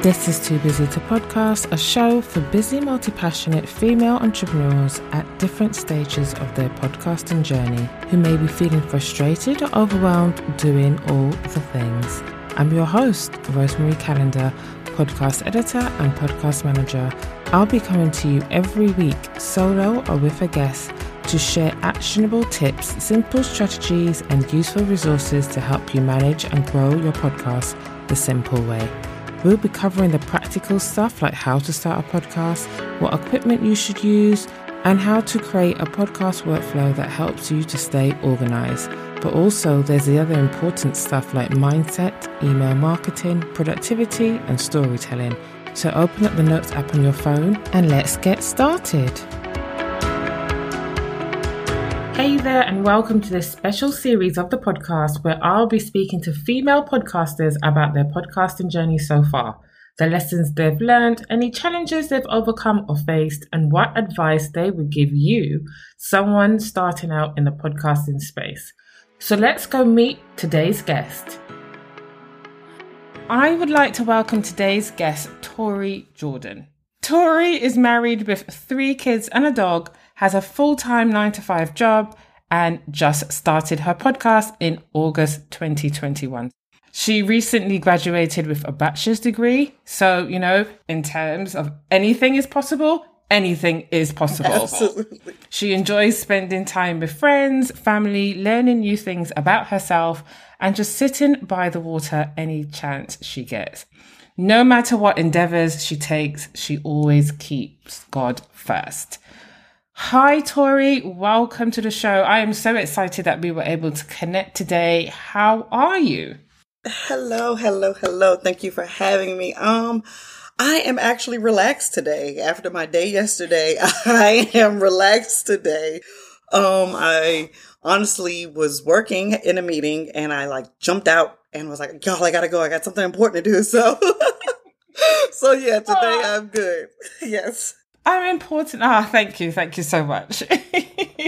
This is Too Busy to Podcast, a show for busy, multi passionate female entrepreneurs at different stages of their podcasting journey who may be feeling frustrated or overwhelmed doing all the things. I'm your host, Rosemary Calendar, podcast editor and podcast manager. I'll be coming to you every week, solo or with a guest, to share actionable tips, simple strategies, and useful resources to help you manage and grow your podcast the simple way. We'll be covering the practical stuff like how to start a podcast, what equipment you should use, and how to create a podcast workflow that helps you to stay organized. But also, there's the other important stuff like mindset, email marketing, productivity, and storytelling. So, open up the Notes app on your phone and let's get started. Hey there, and welcome to this special series of the podcast where I'll be speaking to female podcasters about their podcasting journey so far, the lessons they've learned, any challenges they've overcome or faced, and what advice they would give you, someone starting out in the podcasting space. So let's go meet today's guest. I would like to welcome today's guest, Tori Jordan. Tori is married with three kids and a dog has a full time nine to five job, and just started her podcast in August 2021. She recently graduated with a bachelor's degree. So, you know, in terms of anything is possible, anything is possible. Absolutely. She enjoys spending time with friends, family, learning new things about herself, and just sitting by the water any chance she gets. No matter what endeavors she takes, she always keeps God first. Hi, Tori. Welcome to the show. I am so excited that we were able to connect today. How are you? Hello, hello, hello. Thank you for having me. Um, I am actually relaxed today. After my day yesterday, I am relaxed today. Um, I honestly was working in a meeting and I like jumped out and was like, y'all, I gotta go. I got something important to do. So, so yeah, today I'm good. Yes. I'm important. Ah, thank you. Thank you so much.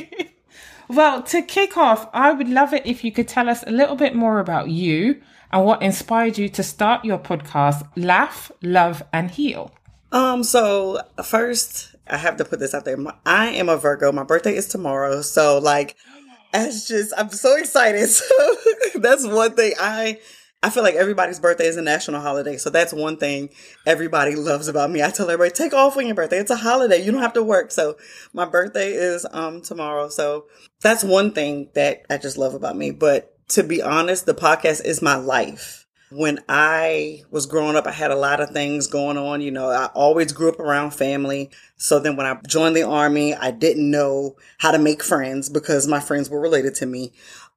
well, to kick off, I would love it if you could tell us a little bit more about you and what inspired you to start your podcast, Laugh, Love, and Heal. Um, so first, I have to put this out there. I am a Virgo. My birthday is tomorrow. So, like, it's just, I'm so excited. So, that's one thing I I feel like everybody's birthday is a national holiday. So that's one thing everybody loves about me. I tell everybody, take off on your birthday. It's a holiday. You don't have to work. So my birthday is um tomorrow. So that's one thing that I just love about me. But to be honest, the podcast is my life. When I was growing up, I had a lot of things going on. You know, I always grew up around family. So then when I joined the army, I didn't know how to make friends because my friends were related to me.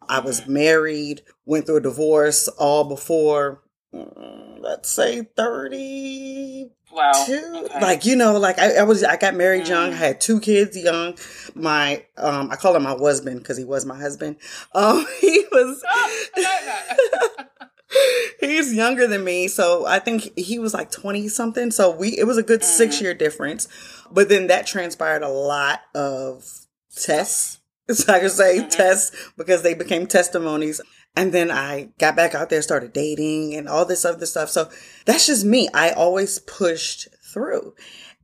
I was married, went through a divorce all before, mm, let's say 30. Wow. Okay. Like, you know, like I, I, was, I got married young. I had two kids young. My, um, I call him my husband because he was my husband. Um, he was, oh, he's younger than me. So I think he was like 20 something. So we, it was a good mm. six year difference. But then that transpired a lot of tests so I could say mm-hmm. tests because they became testimonies. And then I got back out there, started dating and all this other stuff. So that's just me. I always pushed through.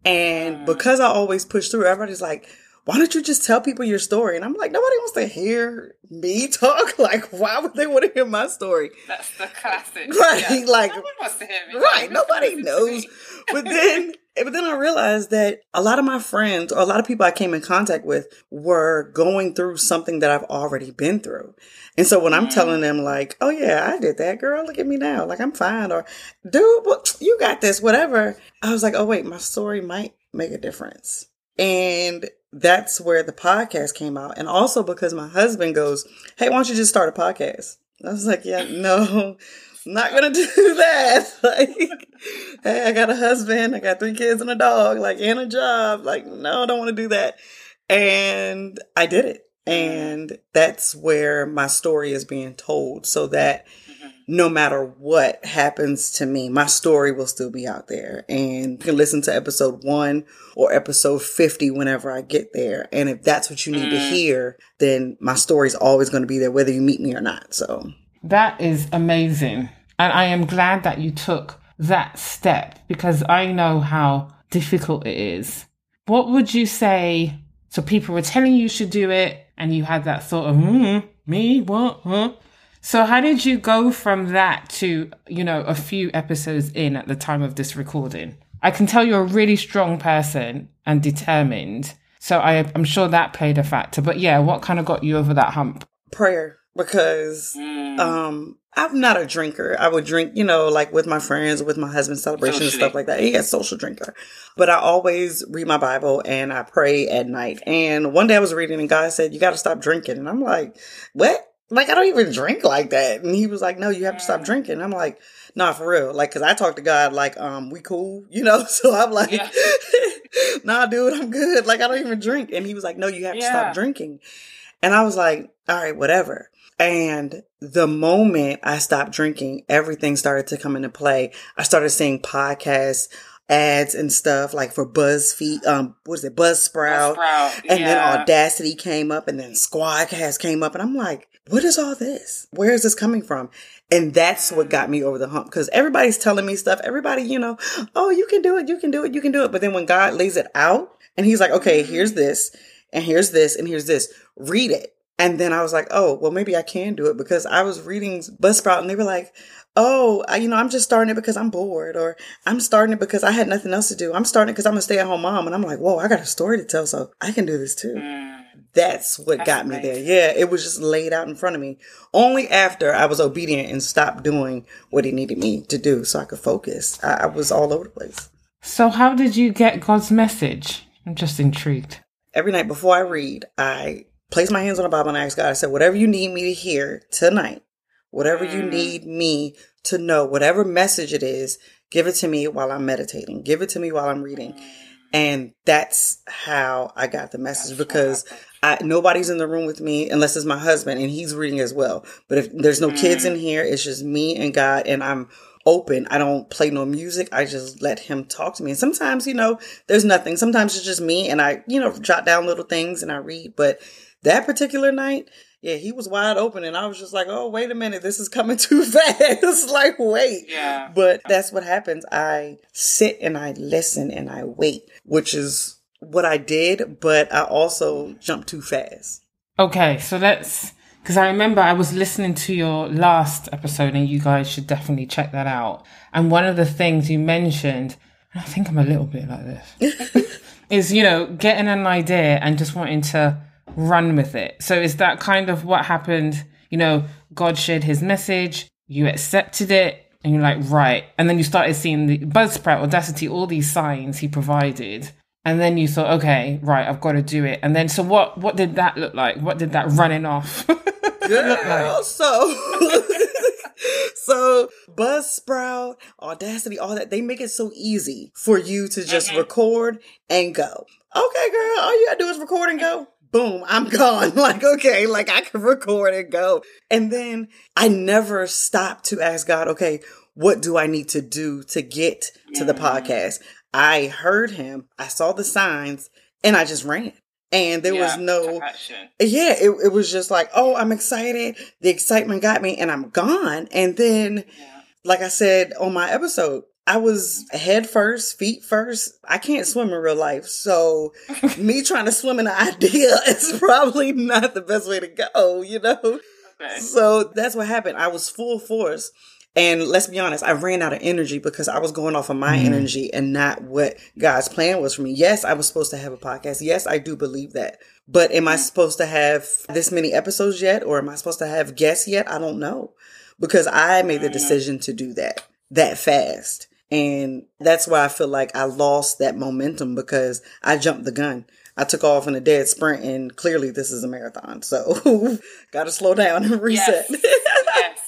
And mm. because I always pushed through, everybody's like, why don't you just tell people your story? And I'm like, nobody wants to hear me talk. Like, why would they want to hear my story? That's the classic. Right. Yeah. Like, nobody wants to hear me. Right. Nobody knows. but then but then I realized that a lot of my friends or a lot of people I came in contact with were going through something that I've already been through. And so when I'm mm. telling them like, oh yeah, I did that, girl, look at me now. Like I'm fine. Or dude, well, you got this, whatever. I was like, oh wait, my story might make a difference. And that's where the podcast came out. And also because my husband goes, Hey, why don't you just start a podcast? I was like, yeah, no, not gonna do that. Like, hey, I got a husband, I got three kids and a dog, like, and a job. Like, no, I don't want to do that. And I did it. And that's where my story is being told so that mm-hmm. no matter what happens to me, my story will still be out there. And you can listen to episode one or episode 50 whenever I get there. And if that's what you need to mm. hear, then my story is always going to be there, whether you meet me or not. So that is amazing. And I am glad that you took that step because I know how difficult it is. What would you say? So people were telling you should do it and you had that thought of, mm, me, what, huh? So how did you go from that to, you know, a few episodes in at the time of this recording? I can tell you're a really strong person and determined. So I, I'm sure that played a factor. But yeah, what kind of got you over that hump? Prayer, because mm. um, I'm not a drinker. I would drink, you know, like with my friends, with my husband's celebration and stuff like that. Yeah, social drinker. But I always read my Bible and I pray at night. And one day I was reading and God said, You got to stop drinking. And I'm like, What? Like, I don't even drink like that. And he was like, No, you have to stop drinking. And I'm like, Nah, for real. Like, cause I talk to God like, um, we cool, you know? So I'm like, yeah. Nah, dude, I'm good. Like, I don't even drink. And he was like, No, you have yeah. to stop drinking. And I was like, All right, whatever. And the moment I stopped drinking, everything started to come into play. I started seeing podcasts, ads and stuff like for BuzzFeed, um, what is it, Buzzsprout, Buzzsprout and yeah. then Audacity came up, and then Squadcast came up, and I'm like, what is all this? Where is this coming from? And that's what got me over the hump because everybody's telling me stuff. Everybody, you know, oh, you can do it, you can do it, you can do it. But then when God lays it out and He's like, okay, here's this, and here's this, and here's this, read it and then I was like, oh, well, maybe I can do it because I was reading Buzzsprout and they were like, oh, I, you know, I'm just starting it because I'm bored or I'm starting it because I had nothing else to do. I'm starting it because I'm a stay at home mom. And I'm like, whoa, I got a story to tell. So I can do this too. Mm. That's what That's got me there. Yeah, it was just laid out in front of me. Only after I was obedient and stopped doing what he needed me to do so I could focus. I, I was all over the place. So, how did you get God's message? I'm just intrigued. Every night before I read, I place my hands on the Bible and ask God, I said, whatever you need me to hear tonight, whatever you mm. need me to know, whatever message it is, give it to me while I'm meditating. Give it to me while I'm reading. And that's how I got the message because I, nobody's in the room with me unless it's my husband and he's reading as well. But if there's no kids in mm. here, it's just me and God and I'm open. I don't play no music. I just let him talk to me. And sometimes, you know, there's nothing. Sometimes it's just me and I, you know, jot down little things and I read. But that particular night, yeah, he was wide open, and I was just like, "Oh, wait a minute, this is coming too fast." like, wait, yeah. But that's what happens. I sit and I listen and I wait, which is what I did, but I also jumped too fast. Okay, so let's because I remember I was listening to your last episode, and you guys should definitely check that out. And one of the things you mentioned, and I think I'm a little bit like this, is you know getting an idea and just wanting to run with it. So is that kind of what happened? You know, God shared his message, you accepted it, and you're like, right. And then you started seeing the Buzzsprout, Audacity, all these signs he provided. And then you thought, okay, right, I've got to do it. And then, so what? What did that look like? What did that running off look like? So, so Buzzsprout, Audacity, all that they make it so easy for you to just mm-hmm. record and go. Okay, girl, all you gotta do is record and go boom, I'm gone. Like, okay, like I can record and go. And then I never stopped to ask God, okay, what do I need to do to get to the podcast? I heard him, I saw the signs, and I just ran. And there yeah, was no, yeah, it, it was just like, oh, I'm excited. The excitement got me and I'm gone. And then, yeah. like I said on my episode, I was head first, feet first. I can't swim in real life. So me trying to swim in an idea is probably not the best way to go, you know? Okay. So that's what happened. I was full force. And let's be honest, I ran out of energy because I was going off of my mm. energy and not what God's plan was for me. Yes, I was supposed to have a podcast. Yes, I do believe that. But am I mm. supposed to have this many episodes yet? Or am I supposed to have guests yet? I don't know. Because I made the decision to do that that fast. And that's why I feel like I lost that momentum because I jumped the gun. I took off in a dead sprint and clearly this is a marathon. So got to slow down and reset. Yes. yes.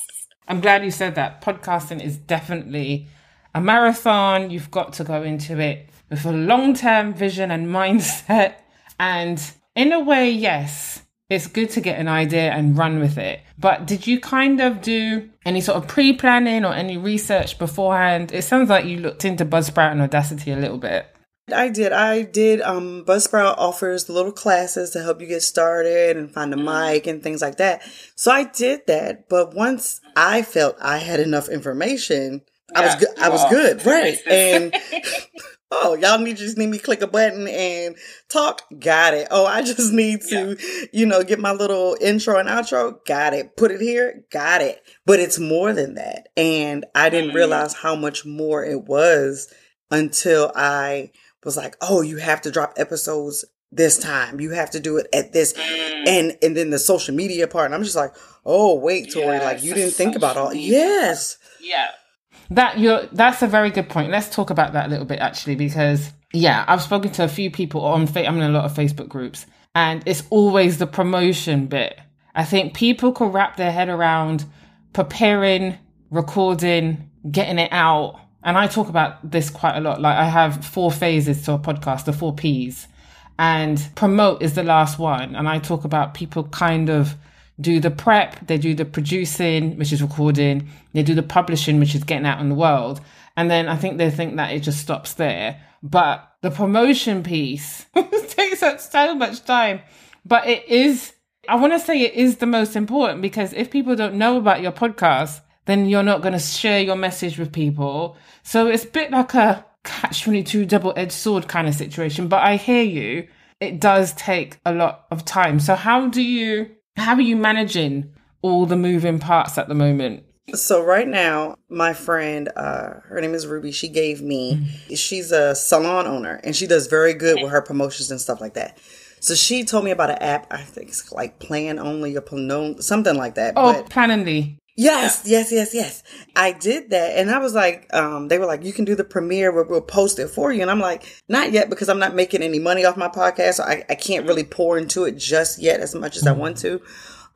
I'm glad you said that. Podcasting is definitely a marathon. You've got to go into it with a long term vision and mindset. And in a way, yes, it's good to get an idea and run with it. But did you kind of do any sort of pre planning or any research beforehand? It sounds like you looked into Buzzsprout and Audacity a little bit. I did. I did. Um, Buzzsprout offers little classes to help you get started and find a mm-hmm. mic and things like that. So I did that. But once I felt I had enough information, I was good. I was good, right? And oh, y'all need just need me click a button and talk. Got it. Oh, I just need to, yeah. you know, get my little intro and outro. Got it. Put it here. Got it. But it's more than that, and I didn't mm-hmm. realize how much more it was until I was like, oh, you have to drop episodes this time. You have to do it at this, mm. and and then the social media part. And I'm just like, oh, wait, Tori, yes, like you didn't think about all. Media. Yes. Yeah. That you're that's a very good point. Let's talk about that a little bit actually because yeah, I've spoken to a few people on I'm in a lot of Facebook groups and it's always the promotion bit. I think people can wrap their head around preparing, recording, getting it out. And I talk about this quite a lot. Like I have four phases to a podcast, the four P's. And promote is the last one. And I talk about people kind of do the prep, they do the producing, which is recording, they do the publishing, which is getting out in the world. And then I think they think that it just stops there. But the promotion piece takes up so much time. But it is, I want to say it is the most important because if people don't know about your podcast, then you're not going to share your message with people. So it's a bit like a catch 22 double edged sword kind of situation. But I hear you. It does take a lot of time. So how do you how are you managing all the moving parts at the moment? So right now, my friend, uh, her name is Ruby. She gave me. Mm-hmm. She's a salon owner, and she does very good with her promotions and stuff like that. So she told me about an app. I think it's like Plan Only or Plan something like that. Oh, but, Planoly. Yes, yes, yes, yes. I did that. And I was like, um, they were like, you can do the premiere, we'll, we'll post it for you. And I'm like, not yet because I'm not making any money off my podcast. So I, I can't really pour into it just yet as much as I want to.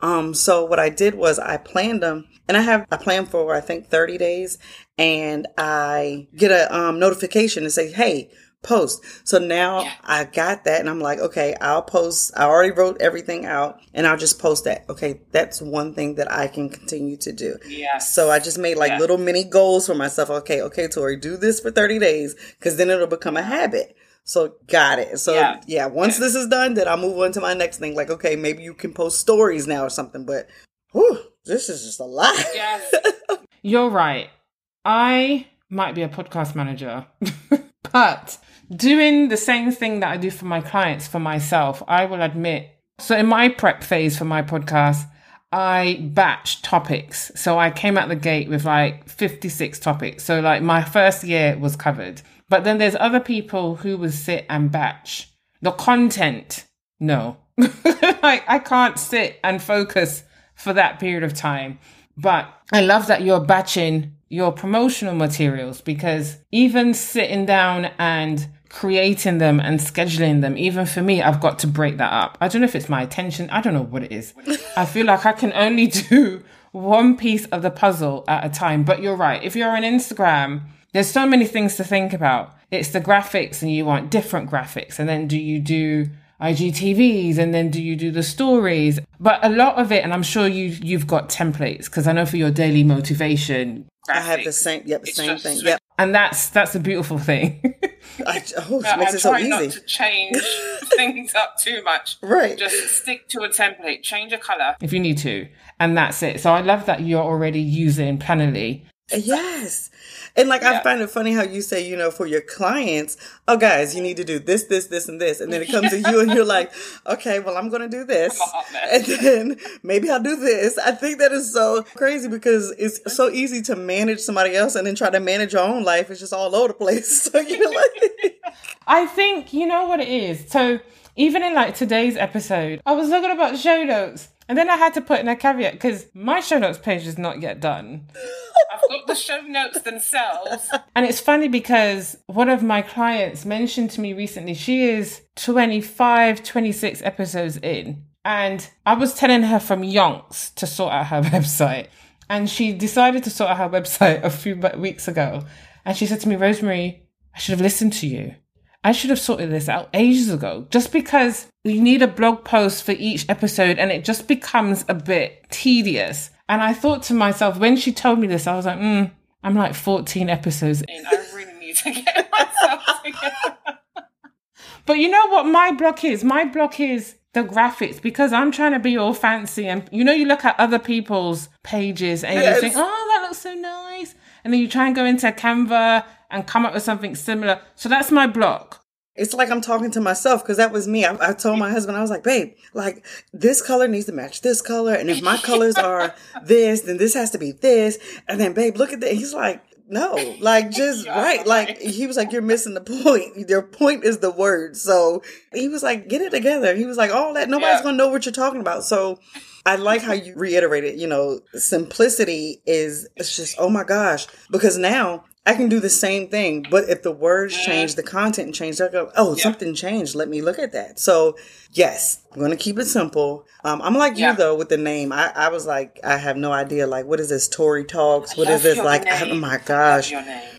Um, so what I did was I planned them and I have a plan for, I think 30 days and I get a, um, notification and say, Hey, post. So now yeah. I got that and I'm like, okay, I'll post. I already wrote everything out and I'll just post that. Okay. That's one thing that I can continue to do. Yeah. So I just made like yeah. little mini goals for myself. Okay. Okay, Tori, do this for 30 days because then it'll become a habit. So got it. So yeah, yeah once this is done, then I'll move on to my next thing. Like, okay, maybe you can post stories now or something, but whew, this is just a lot. Yes. You're right. I might be a podcast manager, but doing the same thing that I do for my clients for myself, I will admit. So in my prep phase for my podcast, I batch topics. So I came out the gate with like 56 topics. So like my first year was covered. But then there's other people who will sit and batch. The content, no. like I can't sit and focus for that period of time. But I love that you're batching your promotional materials because even sitting down and creating them and scheduling them, even for me, I've got to break that up. I don't know if it's my attention. I don't know what it is. I feel like I can only do one piece of the puzzle at a time. But you're right. If you're on Instagram, there's so many things to think about. It's the graphics and you want different graphics. And then do you do IGTVs and then do you do the stories? But a lot of it, and I'm sure you you've got templates because I know for your daily motivation, I have the same. Yep, the same thing. Yep, and that's that's a beautiful thing. I, oh, it makes I it so easy. not to change things up too much. Right. Just stick to a template. Change a color if you need to, and that's it. So I love that you're already using Planoly. Yes. And like, yeah. I find it funny how you say, you know, for your clients, oh, guys, you need to do this, this, this, and this. And then it comes to you and you're like, okay, well, I'm going to do this. Oh, and then maybe I'll do this. I think that is so crazy because it's so easy to manage somebody else and then try to manage your own life. It's just all over the place. So you're like, I think, you know what it is. So even in like today's episode, I was looking about show notes and then I had to put in a caveat because my show notes page is not yet done. I've got the show notes themselves. And it's funny because one of my clients mentioned to me recently, she is 25, 26 episodes in. And I was telling her from Yonks to sort out her website. And she decided to sort out her website a few weeks ago. And she said to me, Rosemary, I should have listened to you. I should have sorted this out ages ago. Just because you need a blog post for each episode and it just becomes a bit tedious. And I thought to myself, when she told me this, I was like, hmm, I'm like 14 episodes in. I really need to get myself together. but you know what my block is? My block is the graphics because I'm trying to be all fancy and you know you look at other people's pages and yes. you think, oh that looks so nice. And then you try and go into Canva and come up with something similar. So that's my block. It's like I'm talking to myself because that was me. I, I, told my husband, I was like, babe, like this color needs to match this color. And if my colors are this, then this has to be this. And then, babe, look at that. He's like, no, like just yeah, right. Like he was like, you're missing the point. Your point is the word. So he was like, get it together. He was like, all that, nobody's yeah. going to know what you're talking about. So I like how you reiterated, you know, simplicity is, it's just, oh my gosh. Because now I can do the same thing, but if the words change, the content changed, I go, oh, yeah. something changed. Let me look at that. So, yes, I'm going to keep it simple. Um, I'm like yeah. you though with the name. I, I was like, I have no idea. Like, what is this? Tori Talks? What is this? Like, I, oh my gosh.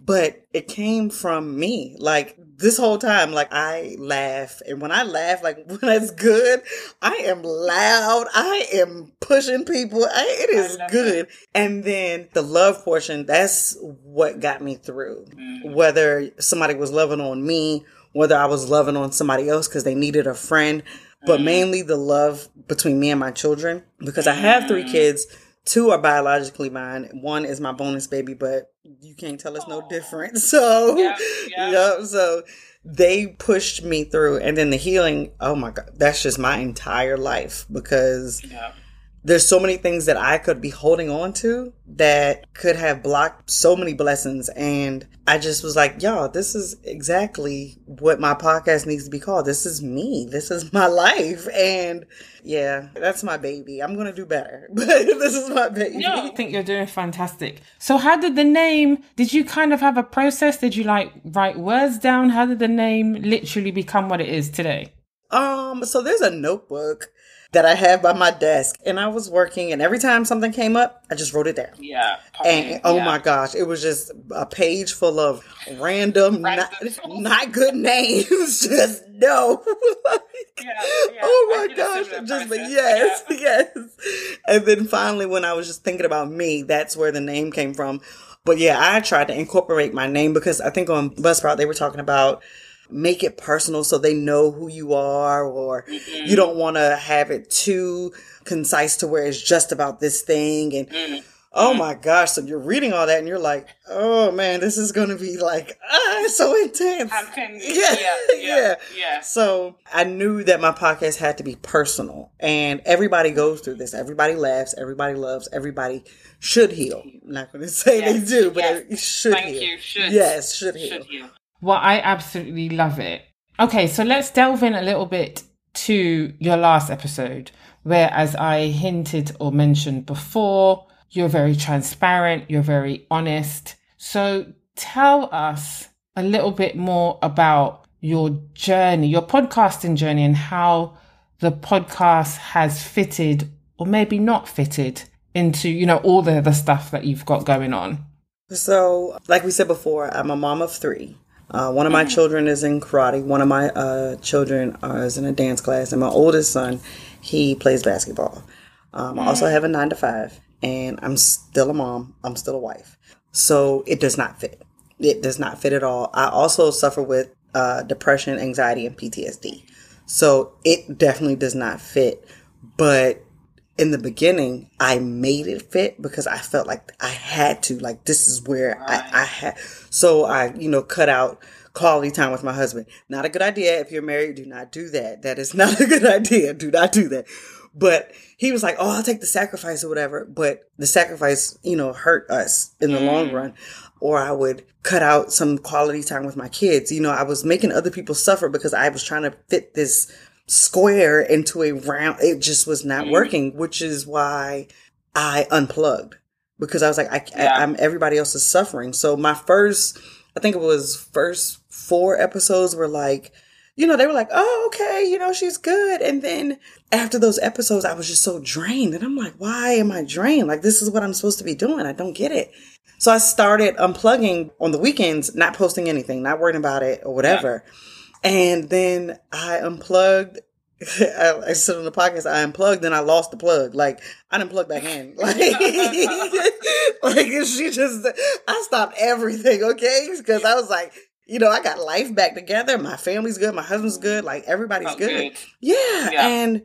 But it came from me. Like, this whole time, like I laugh, and when I laugh, like when it's good, I am loud. I am pushing people. I, it is good. That. And then the love portion, that's what got me through. Mm-hmm. Whether somebody was loving on me, whether I was loving on somebody else because they needed a friend, but mm-hmm. mainly the love between me and my children because I have three mm-hmm. kids. Two are biologically mine. One is my bonus baby, but you can't tell us no different. So, yeah, yeah. Yep, so they pushed me through. And then the healing, oh my God, that's just my entire life because yeah there's so many things that I could be holding on to that could have blocked so many blessings. And I just was like, y'all, this is exactly what my podcast needs to be called. This is me. This is my life. And yeah, that's my baby. I'm going to do better, but this is my baby. No, I think you're doing fantastic. So how did the name, did you kind of have a process? Did you like write words down? How did the name literally become what it is today? Um, so there's a notebook that I have by my desk. And I was working, and every time something came up, I just wrote it down. Yeah. And oh my gosh, it was just a page full of random, not, not, good names. just no. like, yeah, yeah. Oh my gosh. Just, but yes, yeah. yes. And then finally, when I was just thinking about me, that's where the name came from. But yeah, I tried to incorporate my name because I think on Buzzsprout they were talking about make it personal so they know who you are or mm-hmm. you don't want to have it too concise to where it's just about this thing and mm-hmm. oh my gosh so you're reading all that and you're like oh man this is going to be like ah it's so intense yeah, yeah, yeah yeah so i knew that my podcast had to be personal and everybody goes through this everybody laughs everybody loves everybody should heal I'm not going to say yes. they do but yes. it should Thank heal you. Should. yes should heal. should heal well, I absolutely love it. Okay, so let's delve in a little bit to your last episode, where, as I hinted or mentioned before, you're very transparent, you're very honest. So tell us a little bit more about your journey, your podcasting journey, and how the podcast has fitted or maybe not fitted into, you know, all the other stuff that you've got going on. So, like we said before, I'm a mom of three. Uh, one of my children is in karate. One of my uh, children is in a dance class, and my oldest son, he plays basketball. Um, I also have a nine to five, and I'm still a mom. I'm still a wife. So it does not fit. It does not fit at all. I also suffer with uh, depression, anxiety, and PTSD. So it definitely does not fit. But in the beginning, I made it fit because I felt like I had to. Like this is where right. I, I had. So I, you know, cut out quality time with my husband. Not a good idea. If you're married, do not do that. That is not a good idea. Do not do that. But he was like, "Oh, I'll take the sacrifice or whatever." But the sacrifice, you know, hurt us in the mm. long run. Or I would cut out some quality time with my kids. You know, I was making other people suffer because I was trying to fit this square into a round. It just was not mm. working, which is why I unplugged because I was like, I, yeah. I, am everybody else is suffering. So my first, I think it was first four episodes were like, you know, they were like, oh, okay, you know, she's good. And then after those episodes, I was just so drained. And I'm like, why am I drained? Like, this is what I'm supposed to be doing. I don't get it. So I started unplugging on the weekends, not posting anything, not worrying about it or whatever. Yeah. And then I unplugged. I, I said on the podcast, I unplugged, then I lost the plug. Like I didn't plug back in. Like, like she just, I stopped everything. Okay, because I was like, you know, I got life back together. My family's good. My husband's good. Like everybody's oh, good. good. Yeah. yeah. And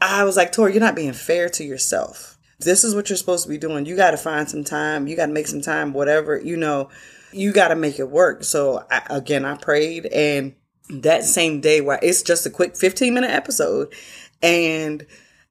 I was like, Tori, you're not being fair to yourself this is what you're supposed to be doing. You got to find some time. You got to make some time, whatever, you know, you got to make it work. So I, again, I prayed and that same day where it's just a quick 15 minute episode and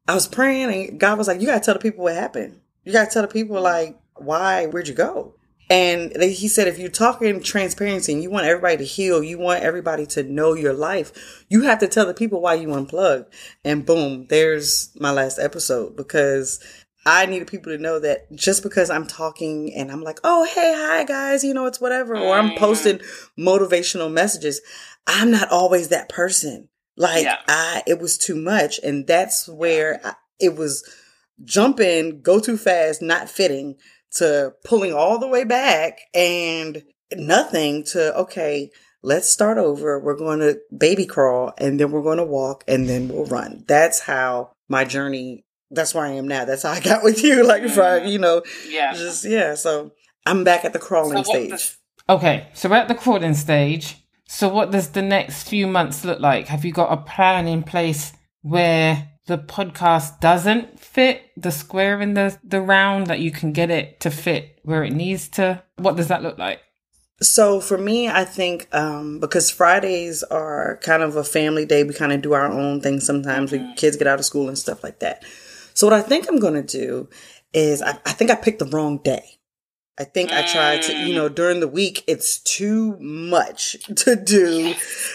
I was praying and God was like, you got to tell the people what happened. You got to tell the people like, why, where'd you go? And he said, if you're talking transparency and you want everybody to heal, you want everybody to know your life, you have to tell the people why you unplugged. And boom, there's my last episode because I needed people to know that just because I'm talking and I'm like, oh, hey, hi, guys, you know, it's whatever, or I'm mm-hmm. posting motivational messages, I'm not always that person. Like, yeah. I, it was too much. And that's where I, it was jumping, go too fast, not fitting to pulling all the way back and nothing to, okay, let's start over. We're going to baby crawl and then we're going to walk and then we'll run. That's how my journey, that's where I am now. That's how I got with you. Like, if I, mm-hmm. you know, yeah, just, yeah. So I'm back at the crawling so stage. okay. So we're at the crawling stage. So what does the next few months look like? Have you got a plan in place where the podcast doesn't fit the square in the, the round that you can get it to fit where it needs to? What does that look like? So for me i think um, because fridays are kind of a family day we kind of do our own thing sometimes. Mm-hmm. when kids get out of school and stuff like that. So what i think i'm going to do is I, I think i picked the wrong day I think I tried to, you know, mm. during the week, it's too much to do,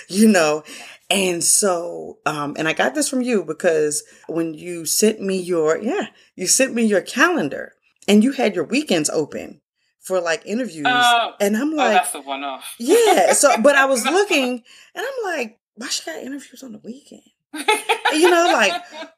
you know. And so, um, and I got this from you because when you sent me your, yeah, you sent me your calendar and you had your weekends open for like interviews. Uh, and I'm like, oh, that's the one off. yeah. So, but I was looking and I'm like, why should I interviews on the weekend? You know, like,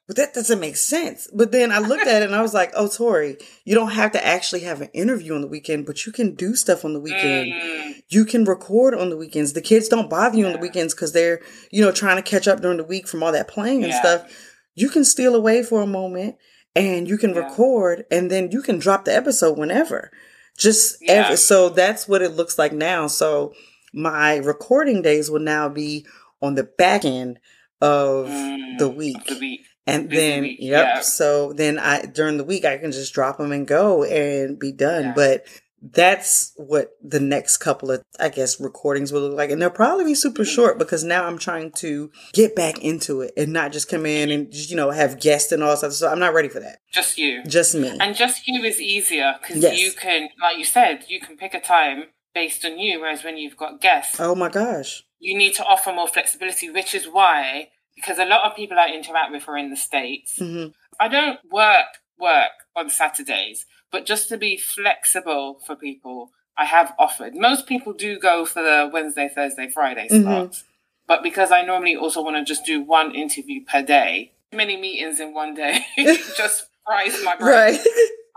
but that doesn't make sense. But then I looked at it and I was like, oh, Tori, you don't have to actually have an interview on the weekend, but you can do stuff on the weekend. Mm. You can record on the weekends. The kids don't bother you yeah. on the weekends because they're, you know, trying to catch up during the week from all that playing and yeah. stuff. You can steal away for a moment and you can yeah. record and then you can drop the episode whenever. Just ever. So that's what it looks like now. So my recording days will now be on the back end of mm, the week. The week. And Busy then, week. yep. Yeah. So then I, during the week, I can just drop them and go and be done. Yeah. But that's what the next couple of, I guess, recordings will look like. And they'll probably be super mm-hmm. short because now I'm trying to get back into it and not just come in and, you know, have guests and all stuff. So I'm not ready for that. Just you. Just me. And just you is easier because yes. you can, like you said, you can pick a time based on you. Whereas when you've got guests. Oh my gosh you need to offer more flexibility, which is why, because a lot of people I interact with are in the States. Mm-hmm. I don't work work on Saturdays, but just to be flexible for people, I have offered. Most people do go for the Wednesday, Thursday, Friday slots. Mm-hmm. But because I normally also want to just do one interview per day, many meetings in one day just fries my brain. Right.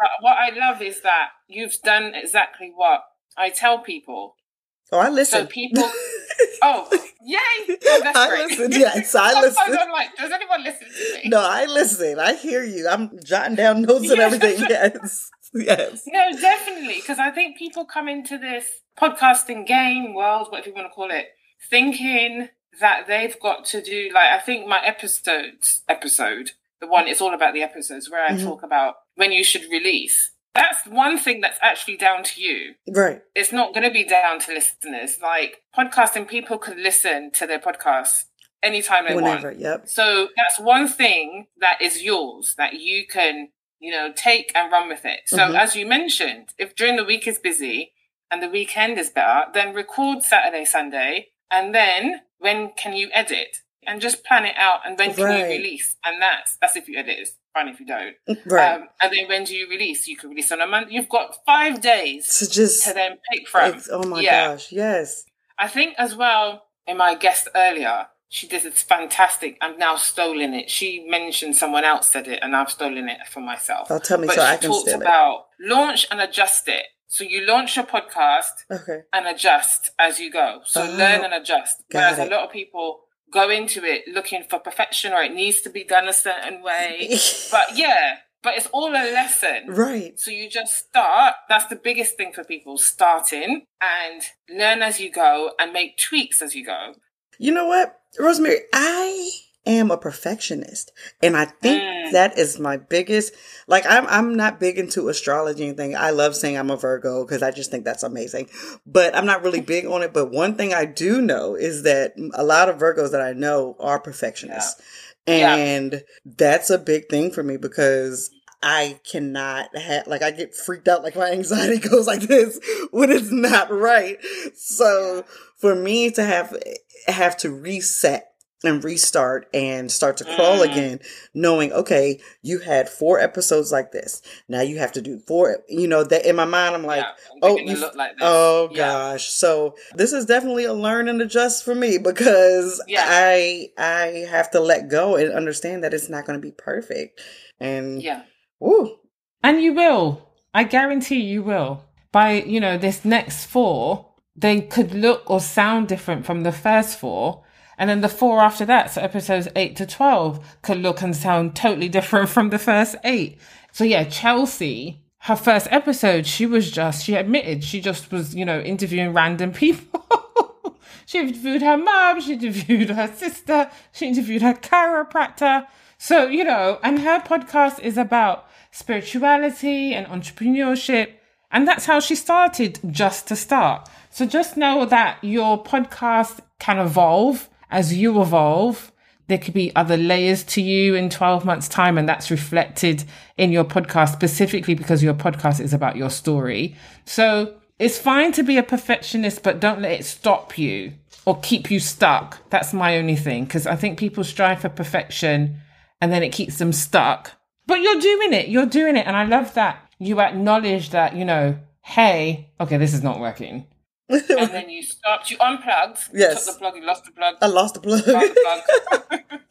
But what I love is that you've done exactly what I tell people. Oh, I listen. So people. oh, yay! Oh, that's I great. listen. Yes, I listen. I'm like, does anyone listen to me? No, I listen. I hear you. I'm jotting down notes and everything. Yes, yes. No, definitely, because I think people come into this podcasting game world, whatever you want to call it, thinking that they've got to do like I think my episodes episode, the one it's all about the episodes where I mm-hmm. talk about when you should release that's one thing that's actually down to you. Right. It's not going to be down to listeners. Like podcasting, people could listen to their podcasts anytime they Whenever, want. Yep. So that's one thing that is yours that you can, you know, take and run with it. So mm-hmm. as you mentioned, if during the week is busy and the weekend is better, then record Saturday, Sunday, and then when can you edit? And just plan it out and when can right. you release? And that's that's if you edit fine if you don't. Right. Um, and then when do you release? You can release on a month. You've got five days to just to then pick from. oh my yeah. gosh, yes. I think as well in my guest earlier, she did it's fantastic. I'm now stolen it. She mentioned someone else said it, and I've stolen it for myself. Oh, tell me but so I can talked about launch and adjust it. So you launch your podcast okay. and adjust as you go. So oh, learn and adjust. Whereas it. a lot of people go into it looking for perfection or it needs to be done a certain way. but yeah, but it's all a lesson. Right. So you just start. That's the biggest thing for people starting and learn as you go and make tweaks as you go. You know what, Rosemary? I am a perfectionist. And I think mm. that is my biggest, like, I'm, I'm not big into astrology and thing. I love saying I'm a Virgo because I just think that's amazing, but I'm not really big on it. But one thing I do know is that a lot of Virgos that I know are perfectionists. Yeah. And yeah. that's a big thing for me because I cannot have, like, I get freaked out, like, my anxiety goes like this when it's not right. So for me to have, have to reset and restart and start to crawl mm. again, knowing, okay, you had four episodes like this. Now you have to do four, you know, that in my mind, I'm like, yeah, oh, you, like oh yeah. gosh. So this is definitely a learn and adjust for me because yeah. I, I have to let go and understand that it's not going to be perfect. And yeah. Woo. And you will. I guarantee you will. By, you know, this next four, they could look or sound different from the first four and then the four after that, so episodes eight to 12, could look and sound totally different from the first eight. So yeah, Chelsea, her first episode, she was just, she admitted she just was, you know, interviewing random people. she interviewed her mom, she interviewed her sister, she interviewed her chiropractor. So, you know, and her podcast is about spirituality and entrepreneurship. And that's how she started just to start. So just know that your podcast can evolve as you evolve, there could be other layers to you in 12 months time. And that's reflected in your podcast specifically because your podcast is about your story. So it's fine to be a perfectionist, but don't let it stop you or keep you stuck. That's my only thing. Cause I think people strive for perfection and then it keeps them stuck. But you're doing it. You're doing it. And I love that you acknowledge that, you know, hey, okay, this is not working and then you stopped, you unplugged, yes. you took the plug, you lost the plug. I lost the plug. The plug.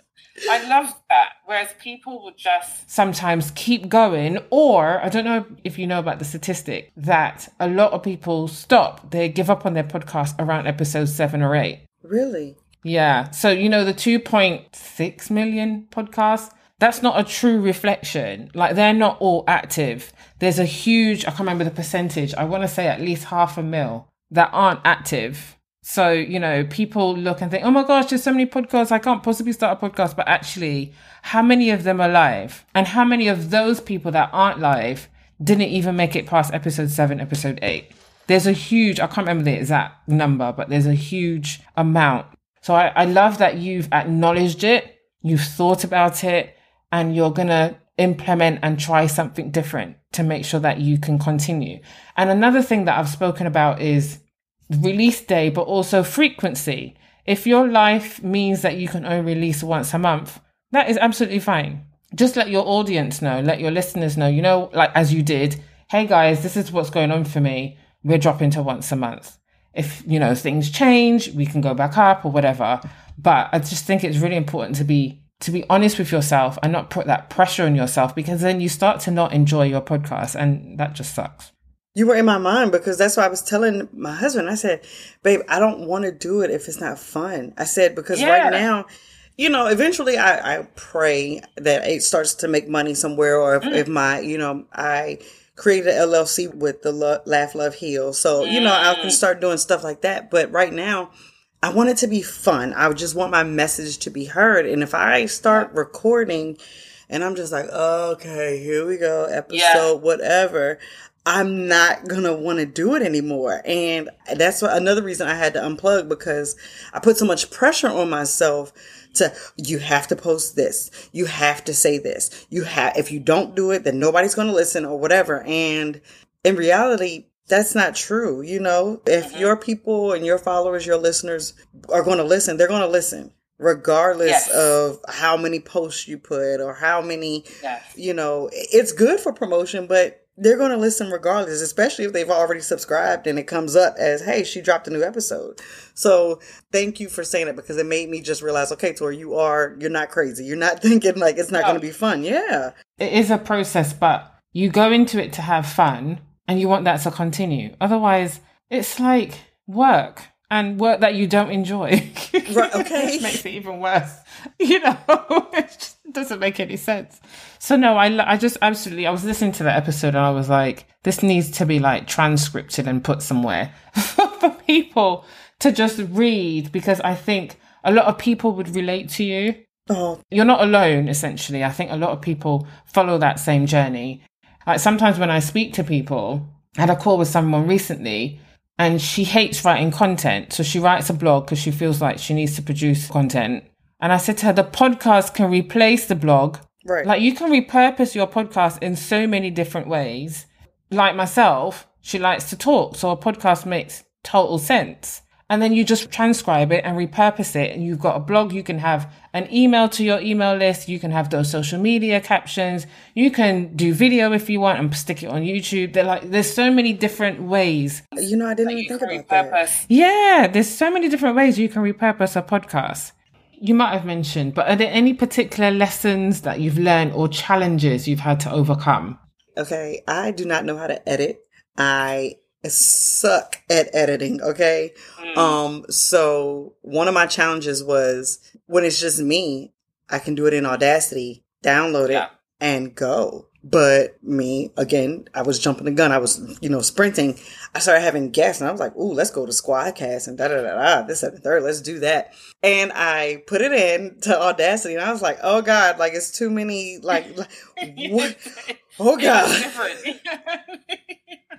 I love that. Whereas people would just sometimes keep going, or I don't know if you know about the statistic that a lot of people stop, they give up on their podcast around episode seven or eight. Really? Yeah. So, you know, the 2.6 million podcasts, that's not a true reflection. Like they're not all active. There's a huge, I can't remember the percentage. I want to say at least half a mil that aren't active. So, you know, people look and think, oh my gosh, there's so many podcasts. I can't possibly start a podcast. But actually, how many of them are live? And how many of those people that aren't live didn't even make it past episode seven, episode eight? There's a huge, I can't remember the exact number, but there's a huge amount. So I, I love that you've acknowledged it, you've thought about it, and you're going to implement and try something different to make sure that you can continue. And another thing that I've spoken about is release day, but also frequency. If your life means that you can only release once a month, that is absolutely fine. Just let your audience know, let your listeners know, you know, like as you did, hey guys, this is what's going on for me. We're dropping to once a month. If, you know, things change, we can go back up or whatever. But I just think it's really important to be to be honest with yourself and not put that pressure on yourself because then you start to not enjoy your podcast and that just sucks. You were in my mind because that's why I was telling my husband. I said, babe, I don't want to do it if it's not fun. I said, because yeah. right now, you know, eventually I, I pray that it starts to make money somewhere or if, mm. if my, you know, I created an LLC with the Laugh, Love, Heal. So, mm. you know, I can mm. start doing stuff like that. But right now, I want it to be fun. I just want my message to be heard. And if I start recording and I'm just like, okay, here we go, episode, yeah. whatever, I'm not gonna want to do it anymore. And that's what, another reason I had to unplug because I put so much pressure on myself to, you have to post this. You have to say this. You have, if you don't do it, then nobody's gonna listen or whatever. And in reality, that's not true. You know, if mm-hmm. your people and your followers, your listeners are going to listen, they're going to listen regardless yes. of how many posts you put or how many, yes. you know, it's good for promotion, but they're going to listen regardless, especially if they've already subscribed and it comes up as, hey, she dropped a new episode. So thank you for saying it because it made me just realize, okay, Tori, you are, you're not crazy. You're not thinking like it's not no. going to be fun. Yeah. It is a process, but you go into it to have fun and you want that to continue. Otherwise, it's like work and work that you don't enjoy. right, okay. makes it even worse. You know, it just doesn't make any sense. So no, I, I just absolutely, I was listening to the episode and I was like, this needs to be like transcripted and put somewhere for people to just read because I think a lot of people would relate to you Oh, You're not alone, essentially. I think a lot of people follow that same journey. Like sometimes when I speak to people, I had a call with someone recently and she hates writing content. So she writes a blog because she feels like she needs to produce content. And I said to her, the podcast can replace the blog. right. Like you can repurpose your podcast in so many different ways. Like myself, she likes to talk. So a podcast makes total sense. And then you just transcribe it and repurpose it. And you've got a blog. You can have an email to your email list. You can have those social media captions. You can do video if you want and stick it on YouTube. They're like, there's so many different ways. you know, I didn't even think about that. repurpose. Yeah, there's so many different ways you can repurpose a podcast. You might have mentioned, but are there any particular lessons that you've learned or challenges you've had to overcome? Okay, I do not know how to edit. I suck at editing, okay? Um so one of my challenges was when it's just me, I can do it in Audacity, download it Yeah. and go. But me, again, I was jumping the gun. I was, you know, sprinting. I started having guests and I was like, ooh, let's go to Squadcast and da da da da. This and the third, let's do that. And I put it in to Audacity and I was like, oh God, like it's too many, like, like what? Oh Yeah, God. it's different.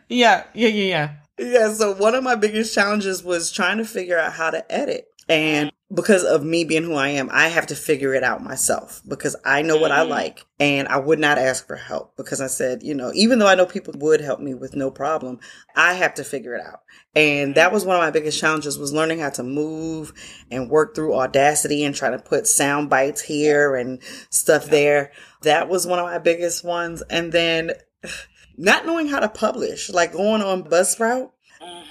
Yeah, yeah, yeah, yeah. Yeah, so one of my biggest challenges was trying to figure out how to edit. And because of me being who I am, I have to figure it out myself because I know what I Mhm. like and I would not ask for help because I said, you know, even though I know people would help me with no problem, I have to figure it out. And that was one of my biggest challenges was learning how to move and work through Audacity and trying to put sound bites here and stuff there. That was one of my biggest ones. And then not knowing how to publish, like going on Buzzsprout.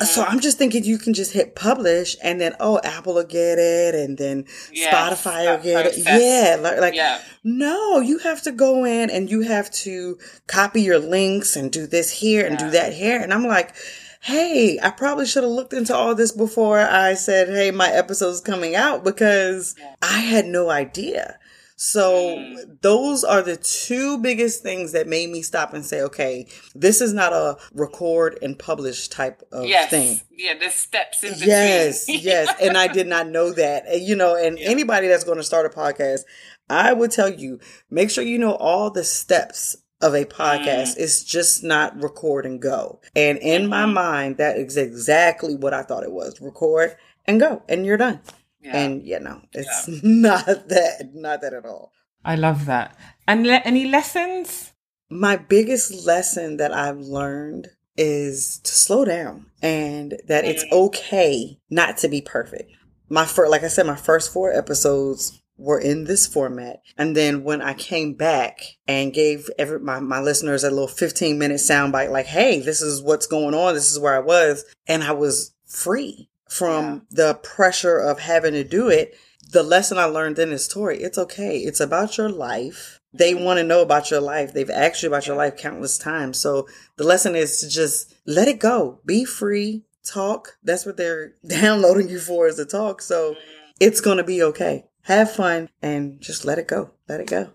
So mm-hmm. I'm just thinking you can just hit publish and then oh Apple will get it and then Yes, Spotify will get it. Yeah, like, like yeah. no, you have to go in and you have to copy your links and do this here and do that here. And I'm like, hey, I probably should have looked into all this before I said, hey, my episode's coming out because Yeah. I had no idea. So Mm. those are the two biggest things that made me stop and say, okay, this is not a record and publish type of Yes. thing. Yeah, there's steps in between. Yes, yes. And I did not know that. And, You know, and Yeah. anybody that's going to start a podcast, I would tell you, make sure you know all the steps of a podcast. It's just not record and go. And in my Mhm. mind, that is exactly what I thought it was. Record and go, and you're done. Yeah. And you know, it's not that, not that at all. I love that. And le- any lessons? My biggest lesson that I've learned is to slow down and that it's Mhm. okay not to be perfect. My first, like I said, my first four episodes were in this format. And then when I came back and gave every, my, my listeners a little 15 minute soundbite, like, Hey, this is what's going on. This is where I was. And I was free from the pressure of having to do it. The lesson I learned in this story, it's okay. It's about your life. They want to know about your life. They've asked you about your life countless times. So the lesson is to just let it go. Be free. Talk. That's what they're downloading you for is to talk. So mm-hmm. it's going to be okay. Have fun and just let it go. Let it go.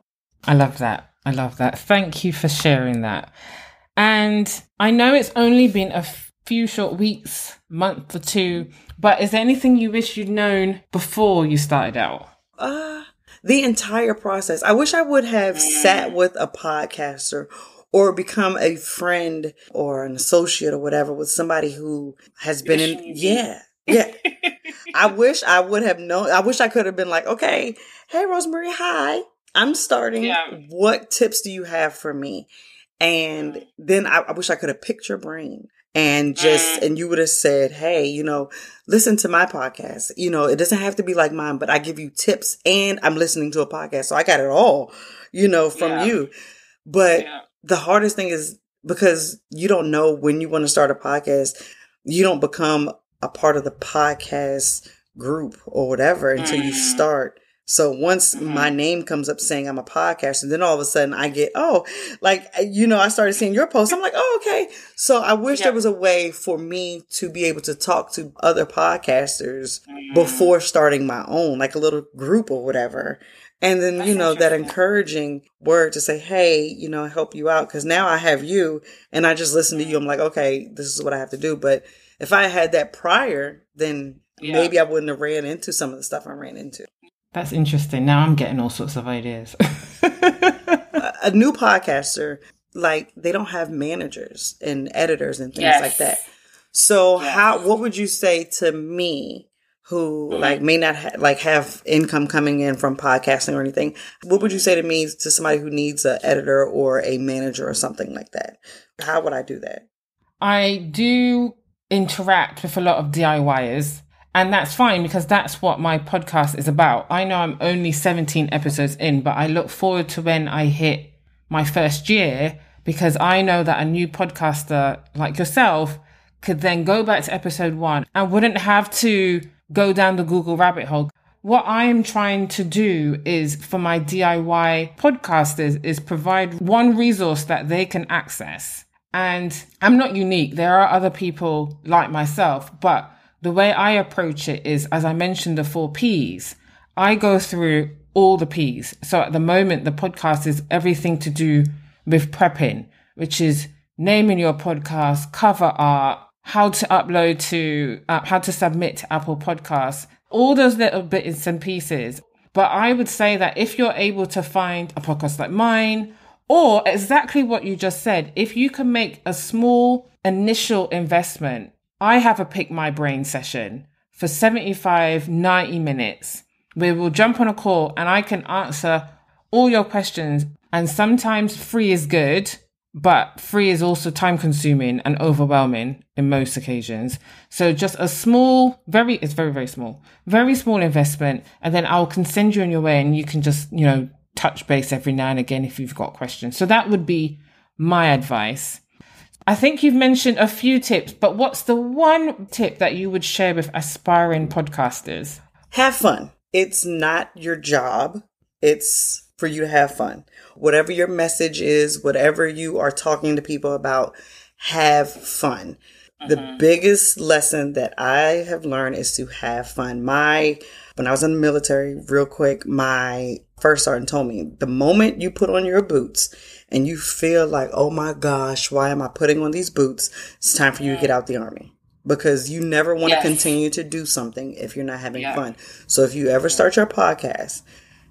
I love that. I love that. Thank you for sharing that. And I know it's only been a few short weeks, month or two, but is there anything you wish you'd known before you started out? Uh, the entire process. I wish I would have sat with a podcaster or become a friend or an associate or whatever with somebody who has been in. Yeah. Yeah. I wish I would have known. I wish I could have been like, okay, hey, Rosemary, hi. I'm starting. Yeah. What tips do you have for me? And then I, I wish I could have picked your brain and just, Mm. and you would have said, hey, you know, listen to my podcast. You know, it doesn't have to be like mine, but I give you tips and I'm listening to a podcast. So I got it all, you know, from Yeah. you. But yeah. the hardest thing is because you don't know when you want to start a podcast, you don't become a part of the podcast group or whatever until you Mhm. start. So once Mhm. my name comes up saying I'm a podcaster, and then all of a sudden I get, oh, like, you know, I started seeing your posts. I'm like, oh, okay. So I wish Yeah. there was a way for me to be able to talk to other podcasters Mhm. before starting my own, like a little group or whatever. And then, That's you know, that encouraging word to say, hey, you know, help you out. Cause now I have you and I just listen to you. I'm like, okay, this is what I have to do. But if I had that prior, then Yeah. maybe I wouldn't have ran into some of the stuff I ran into. That's interesting. Now I'm getting all sorts of ideas. a new podcaster, like they don't have managers and editors and things yes. like that. So yes. how what would you say to me who mm-hmm. like may not ha- like have income coming in from podcasting or anything? What would you say to me to somebody who needs an editor or a manager or something like that? How would I do that? I do interact with a lot of DIYers and that's fine because that's what my podcast is about. I know I'm only 17 episodes in, but I look forward to when I hit my first year because I know that a new podcaster like yourself could then go back to episode one and wouldn't have to go down the Google rabbit hole. What I am trying to do is for my DIY podcasters is provide one resource that they can access. And I'm not unique. There are other people like myself, but the way I approach it is, as I mentioned, the four P's. I go through all the P's. So at the moment, the podcast is everything to do with prepping, which is naming your podcast, cover art, how to upload to, uh, how to submit to Apple Podcasts, all those little bits and pieces. But I would say that if you're able to find a podcast like mine, or exactly what you just said, if you can make a small initial investment I have a pick my brain session for 75, 90 minutes we'll jump on a call and I can answer all your questions. And sometimes free is good, but free is also time consuming and overwhelming in most occasions. So just a small, very, it's very, very small, very small investment. And then I'll can send you on your way and you can just, you know, touch base every now and again if you've got questions. So that would be my advice. I think you've mentioned a few tips, but what's the one tip that you would share with aspiring podcasters? Have fun. It's not your job. It's for you to have fun. Whatever your message is, whatever you are talking to people about, have fun. The mm-hmm. biggest lesson that I have learned is to have fun. My when I was in the military, real quick, my first sergeant told me the moment you put on your boots and you feel like, oh my gosh, why am I putting on these boots? It's time for you to get out the army because you never want yes. to continue to do something if you're not having yeah. fun. So if you ever start your podcast,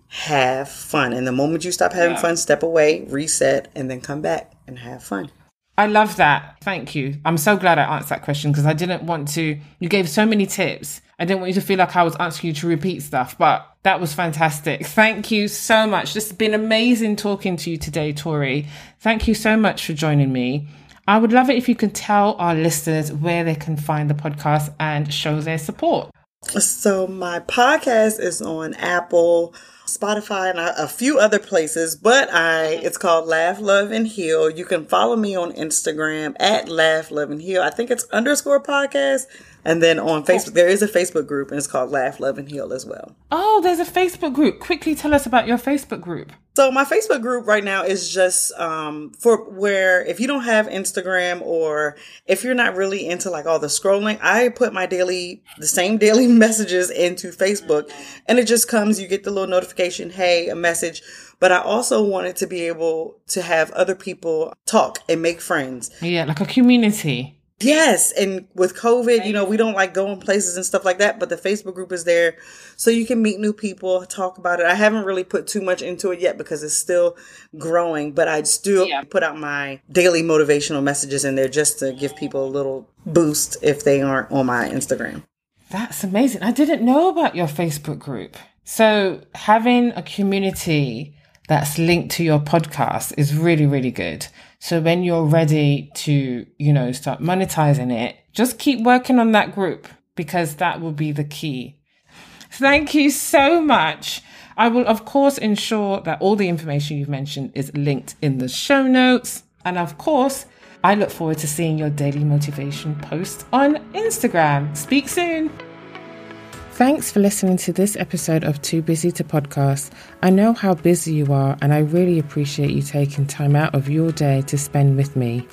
have fun. And the moment you stop having yeah. fun, step away, reset, and then come back and have fun. I love that. Thank you. I'm so glad I answered that question because I didn't want to. You gave so many tips. I didn't want you to feel like I was asking you to repeat stuff, but that was fantastic. Thank you so much. This has been amazing talking to you today, Tori. Thank you so much for joining me. I would love it if you could tell our listeners where they can find the podcast and show their support. So, my podcast is on Apple, Spotify and a, few other places, but I it's called Laugh, Love, and Heal. You can follow me on Instagram at Laugh, Love, and Heal. I think it's underscore podcast. And then on Facebook, there is a Facebook group and it's called Laugh, Love, and Heal as well. Oh, there's a Facebook group. Quickly tell us about your Facebook group. So my Facebook group right now is just um, for where if you don't have Instagram or if you're not really into like all the scrolling, I put my daily the same daily messages into Facebook, and it just comes. You get the little notification, hey, a message. But I also wanted to be able to have other people talk and make friends. Yeah, like a community. Yes, and with COVID, you know, we don't like going places and stuff like that, but the Facebook group is there so you can meet new people, talk about it. I haven't really put too much into it yet because it's still growing, but I still yeah. put out my daily motivational messages in there just to give people a little boost if they aren't on my Instagram. That's amazing. I didn't know about your Facebook group. So having a community that's linked to your podcast is really, really good. So when you're ready to, you know, start monetizing it, just keep working on that group because that will be the key. Thank you so much. I will, of course, ensure that all the information you've mentioned is linked in the show notes. And of course, I look forward to seeing your daily motivation post on Instagram. Speak soon. Thanks for listening to this episode of Too Busy to Podcast. I know how busy you are, and I really appreciate you taking time out of your day to spend with me.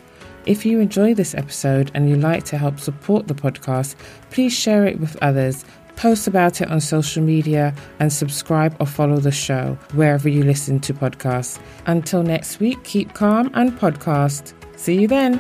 If you enjoy this episode and you'd like to help support the podcast, please share it with others, post about it on social media, and subscribe or follow the show wherever you listen to podcasts. Until next week, keep calm and podcast. See you then.